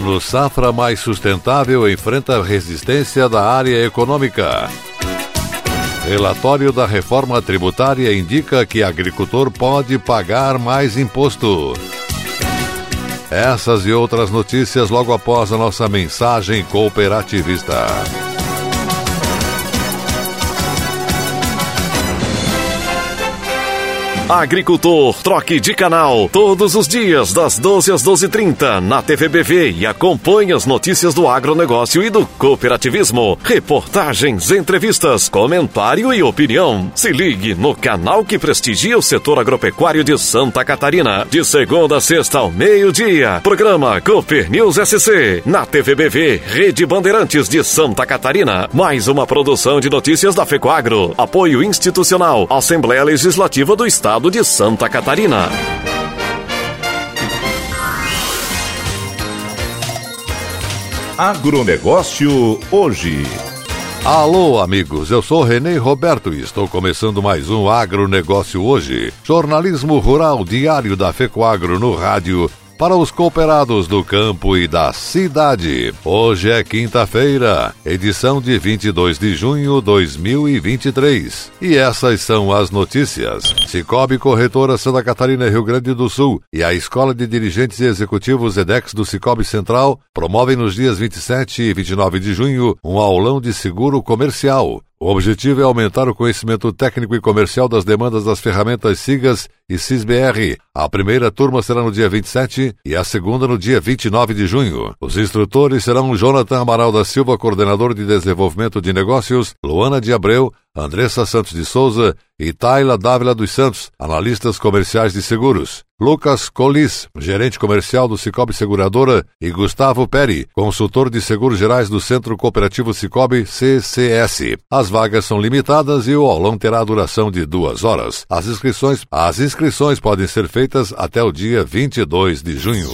Plano Safra Mais Sustentável enfrenta resistência da área econômica. Relatório da reforma tributária indica que agricultor pode pagar mais imposto. Essas e outras notícias logo após a nossa mensagem cooperativista. Agricultor, troque de canal todos os dias das 12 às 12:30 na TVBV e acompanhe as notícias do agronegócio e do cooperativismo. Reportagens, entrevistas, comentário e opinião. Se ligue no canal que prestigia o setor agropecuário de Santa Catarina, de segunda a sexta ao meio-dia. Programa Cooper News SC na TVBV, Rede Bandeirantes de Santa Catarina. Mais uma produção de notícias da Fecoagro. Apoio institucional, Assembleia Legislativa do Estado estado de Santa Catarina. Agronegócio hoje. Alô, amigos, eu sou Renê Roberto e estou começando mais um Agronegócio hoje. Jornalismo rural diário da FECOAGRO no rádio para os cooperados do campo e da cidade. Hoje é quinta-feira, edição de 22 de junho de 2023. E essas são as notícias. Cicobi Corretora Santa Catarina Rio Grande do Sul e a Escola de Dirigentes e Executivos EDEX do Cicobi Central promovem nos dias 27 e 29 de junho um aulão de seguro comercial. O objetivo é aumentar o conhecimento técnico e comercial das demandas das ferramentas SIGAS e CISBR. A primeira turma será no dia 27 e a segunda no dia 29 de junho. Os instrutores serão Jonathan Amaral da Silva, coordenador de desenvolvimento de negócios, Luana de Abreu, Andressa Santos de Souza e Tayla Dávila dos Santos, analistas comerciais de seguros. Lucas Colis, gerente comercial do Cicobi Seguradora, e Gustavo Peri, consultor de seguros gerais do Centro Cooperativo Cicobi CCS. As vagas são limitadas e o aulão terá duração de duas horas. As inscrições, as inscrições podem ser feitas até o dia 22 de junho.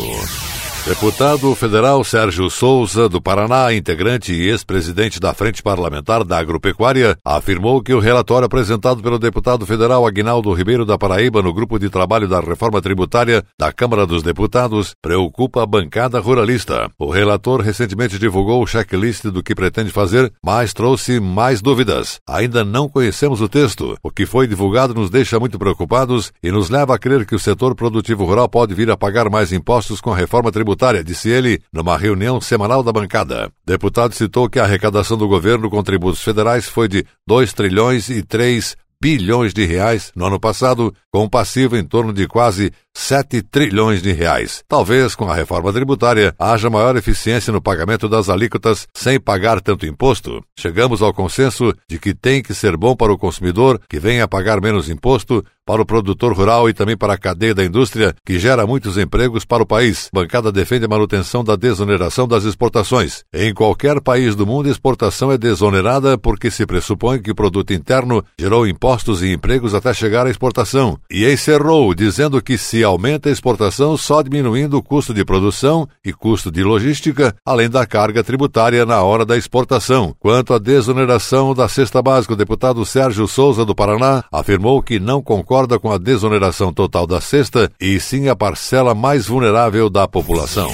Deputado federal Sérgio Souza, do Paraná, integrante e ex-presidente da Frente Parlamentar da Agropecuária, afirmou que o relatório apresentado pelo deputado federal Aguinaldo Ribeiro da Paraíba no Grupo de Trabalho da Reforma Tributária da Câmara dos Deputados preocupa a bancada ruralista. O relator recentemente divulgou o checklist do que pretende fazer, mas trouxe mais dúvidas. Ainda não conhecemos o texto. O que foi divulgado nos deixa muito preocupados e nos leva a crer que o setor produtivo rural pode vir a pagar mais impostos com a reforma tributária tributária, disse ele numa reunião semanal da bancada. Deputado citou que a arrecadação do governo com tributos federais foi de 2 trilhões e 3 bilhões de reais no ano passado, com um passivo em torno de quase 7 trilhões de reais. Talvez com a reforma tributária haja maior eficiência no pagamento das alíquotas sem pagar tanto imposto. Chegamos ao consenso de que tem que ser bom para o consumidor que venha a pagar menos imposto, para o produtor rural e também para a cadeia da indústria, que gera muitos empregos para o país. Bancada defende a manutenção da desoneração das exportações. Em qualquer país do mundo, exportação é desonerada porque se pressupõe que o produto interno gerou impostos e empregos até chegar à exportação. E encerrou dizendo que se aumenta a exportação só diminuindo o custo de produção e custo de logística, além da carga tributária na hora da exportação. Quanto à desoneração da cesta básica, o deputado Sérgio Souza do Paraná afirmou que não concorda com a desoneração total da cesta e sim a parcela mais vulnerável da população.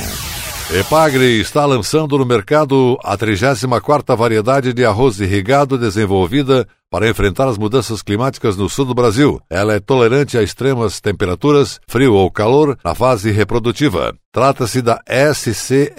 Epagre está lançando no mercado a 34ª variedade de arroz irrigado desenvolvida para enfrentar as mudanças climáticas no sul do Brasil. Ela é tolerante a extremas temperaturas, frio ou calor na fase reprodutiva. Trata-se da SCSBRS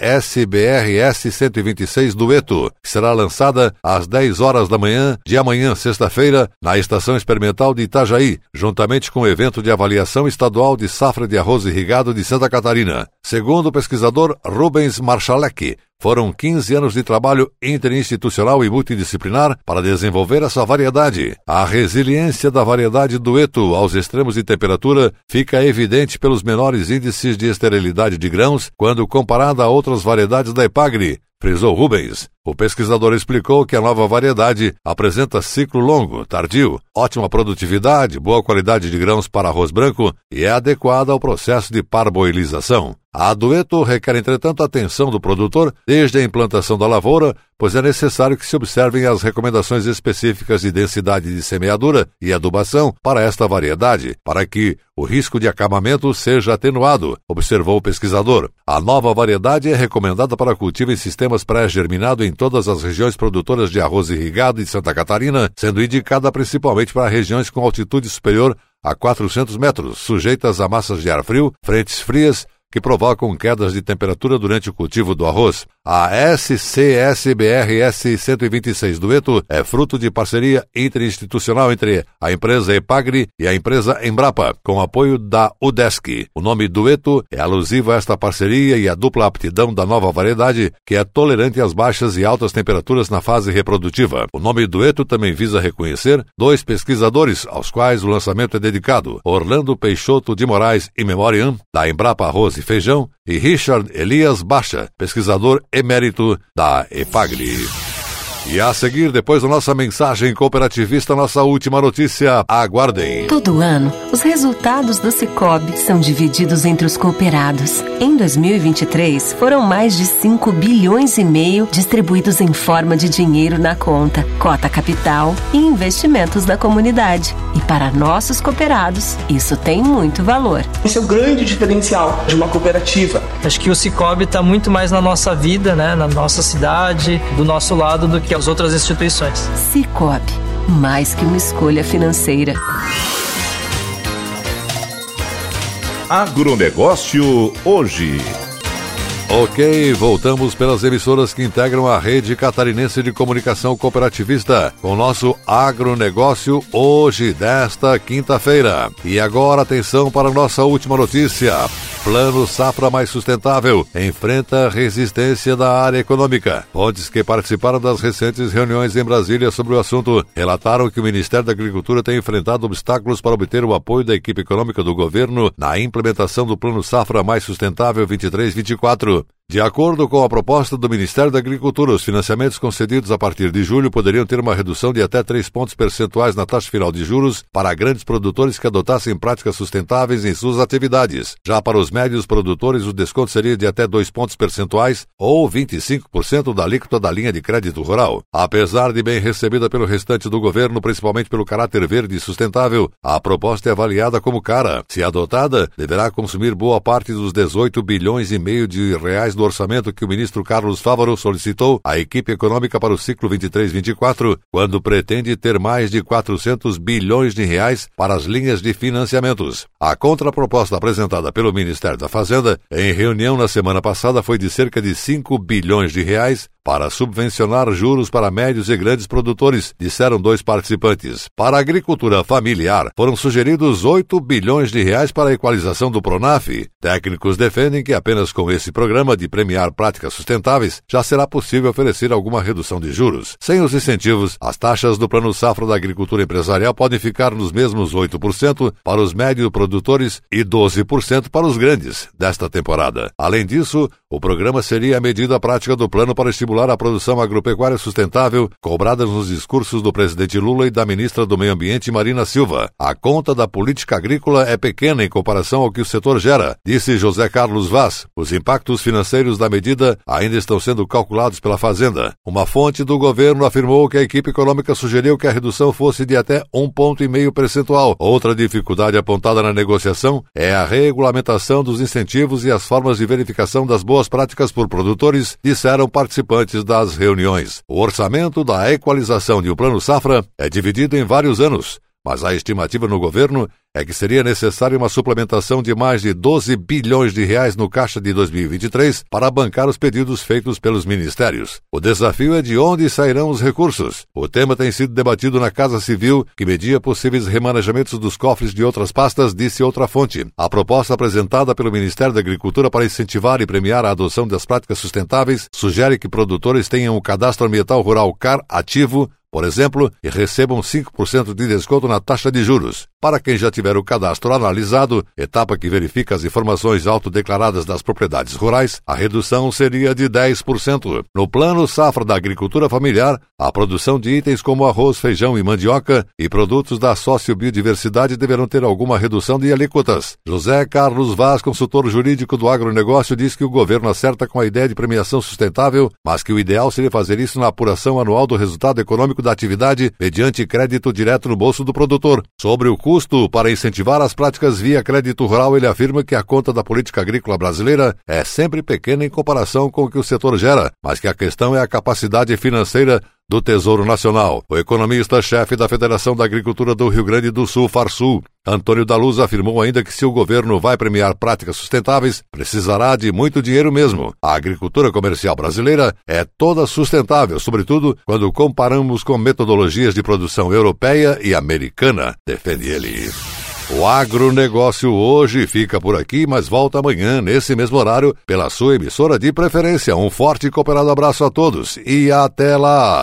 126 Dueto, que será lançada às 10 horas da manhã de amanhã, sexta-feira, na Estação Experimental de Itajaí, juntamente com o evento de avaliação estadual de safra de arroz irrigado de Santa Catarina. Segundo o pesquisador Rubens Marchalek, foram 15 anos de trabalho interinstitucional e multidisciplinar para desenvolver essa variedade. A resiliência da variedade dueto aos extremos de temperatura fica evidente pelos menores índices de esterilidade de grãos quando comparada a outras variedades da Epagre, frisou Rubens. O pesquisador explicou que a nova variedade apresenta ciclo longo, tardio, ótima produtividade, boa qualidade de grãos para arroz branco e é adequada ao processo de parboilização. A dueto requer, entretanto, atenção do produtor desde a implantação da lavoura, pois é necessário que se observem as recomendações específicas de densidade de semeadura e adubação para esta variedade, para que o risco de acabamento seja atenuado, observou o pesquisador. A nova variedade é recomendada para cultivo em sistemas pré-germinado em todas as regiões produtoras de arroz irrigado de Santa Catarina, sendo indicada principalmente para regiões com altitude superior a 400 metros, sujeitas a massas de ar frio, frentes frias que provocam quedas de temperatura durante o cultivo do arroz. A SCSBRS 126 Dueto é fruto de parceria interinstitucional entre a empresa Epagri e a empresa Embrapa, com apoio da UDESC. O nome Dueto é alusivo a esta parceria e à dupla aptidão da nova variedade, que é tolerante às baixas e altas temperaturas na fase reprodutiva. O nome Dueto também visa reconhecer dois pesquisadores aos quais o lançamento é dedicado: Orlando Peixoto de Moraes e Memoriam, da Embrapa Arroz e Feijão, e Richard Elias Bacha, pesquisador emérito da EPAGRI. E a seguir, depois da nossa mensagem cooperativista, nossa última notícia, aguardem. Todo ano, os resultados do Cicobi são divididos entre os cooperados. Em 2023, foram mais de 5 bilhões e meio distribuídos em forma de dinheiro na conta, cota capital e investimentos da comunidade. E para nossos cooperados, isso tem muito valor. Esse é o grande diferencial de uma cooperativa. Acho que o Cicobi está muito mais na nossa vida, né, na nossa cidade, do nosso lado, do que as outras instituições. Cicobi, mais que uma escolha financeira. Agronegócio hoje. Ok, voltamos pelas emissoras que integram a rede catarinense de comunicação cooperativista com o nosso agronegócio hoje, desta quinta-feira. E agora, atenção para a nossa última notícia. Plano Safra Mais Sustentável enfrenta resistência da área econômica. Fontes que participaram das recentes reuniões em Brasília sobre o assunto relataram que o Ministério da Agricultura tem enfrentado obstáculos para obter o apoio da equipe econômica do governo na implementação do Plano Safra Mais Sustentável 23-24. De acordo com a proposta do Ministério da Agricultura, os financiamentos concedidos a partir de julho poderiam ter uma redução de até 3 pontos percentuais na taxa final de juros para grandes produtores que adotassem práticas sustentáveis em suas atividades. Já para os médios produtores, o desconto seria de até 2 pontos percentuais ou 25% da alíquota da linha de crédito rural. Apesar de bem recebida pelo restante do governo, principalmente pelo caráter verde e sustentável, a proposta é avaliada como cara. Se adotada, deverá consumir boa parte dos 18 bilhões e meio de reais do orçamento que o ministro Carlos Fávaro solicitou à equipe econômica para o ciclo 23-24, quando pretende ter mais de 400 bilhões de reais para as linhas de financiamentos. A contraproposta apresentada pelo Ministério da Fazenda em reunião na semana passada foi de cerca de 5 bilhões de reais para subvencionar juros para médios e grandes produtores, disseram dois participantes. Para a agricultura familiar, foram sugeridos 8 bilhões de reais para a equalização do Pronaf. Técnicos defendem que apenas com esse programa de premiar práticas sustentáveis já será possível oferecer alguma redução de juros. Sem os incentivos, as taxas do Plano Safra da Agricultura Empresarial podem ficar nos mesmos 8% para os médios produtores e 12% para os grandes desta temporada. Além disso, o programa seria a medida prática do plano para estimular estimular a produção agropecuária sustentável, cobradas nos discursos do presidente Lula e da ministra do Meio Ambiente, Marina Silva. A conta da política agrícola é pequena em comparação ao que o setor gera, disse José Carlos Vaz. Os impactos financeiros da medida ainda estão sendo calculados pela Fazenda. Uma fonte do governo afirmou que a equipe econômica sugeriu que a redução fosse de até um ponto e meio percentual. Outra dificuldade apontada na negociação é a regulamentação dos incentivos e as formas de verificação das boas práticas por produtores, disseram participantes participantes das reuniões. O orçamento da equalização de um plano safra é dividido em vários anos, mas a estimativa no governo é que seria necessária uma suplementação de mais de 12 bilhões de reais no caixa de 2023 para bancar os pedidos feitos pelos ministérios. O desafio é de onde sairão os recursos. O tema tem sido debatido na Casa Civil, que media possíveis remanejamentos dos cofres de outras pastas, disse outra fonte. A proposta apresentada pelo Ministério da Agricultura para incentivar e premiar a adoção das práticas sustentáveis sugere que produtores tenham o cadastro ambiental rural CAR ativo por exemplo, e recebam 5% de desconto na taxa de juros. Para quem já tiver o cadastro analisado, etapa que verifica as informações autodeclaradas das propriedades rurais, a redução seria de 10%. No plano safra da agricultura familiar, a produção de itens como arroz, feijão e mandioca e produtos da sociobiodiversidade deverão ter alguma redução de alíquotas. José Carlos Vaz, consultor jurídico do agronegócio, diz que o governo acerta com a ideia de premiação sustentável, mas que o ideal seria fazer isso na apuração anual do resultado econômico da atividade mediante crédito direto no bolso do produtor. Sobre o custo para incentivar as práticas via crédito rural, ele afirma que a conta da política agrícola brasileira é sempre pequena em comparação com o que o setor gera, mas que a questão é a capacidade financeira do Tesouro Nacional. O economista-chefe da Federação da Agricultura do Rio Grande do Sul, Farsul, Antônio da Luz, afirmou ainda que se o governo vai premiar práticas sustentáveis, precisará de muito dinheiro mesmo. A agricultura comercial brasileira é toda sustentável, sobretudo quando comparamos com metodologias de produção europeia e americana, defende ele. O agronegócio hoje fica por aqui, mas volta amanhã, nesse mesmo horário, pela sua emissora de preferência. Um forte e cooperado abraço a todos e até lá!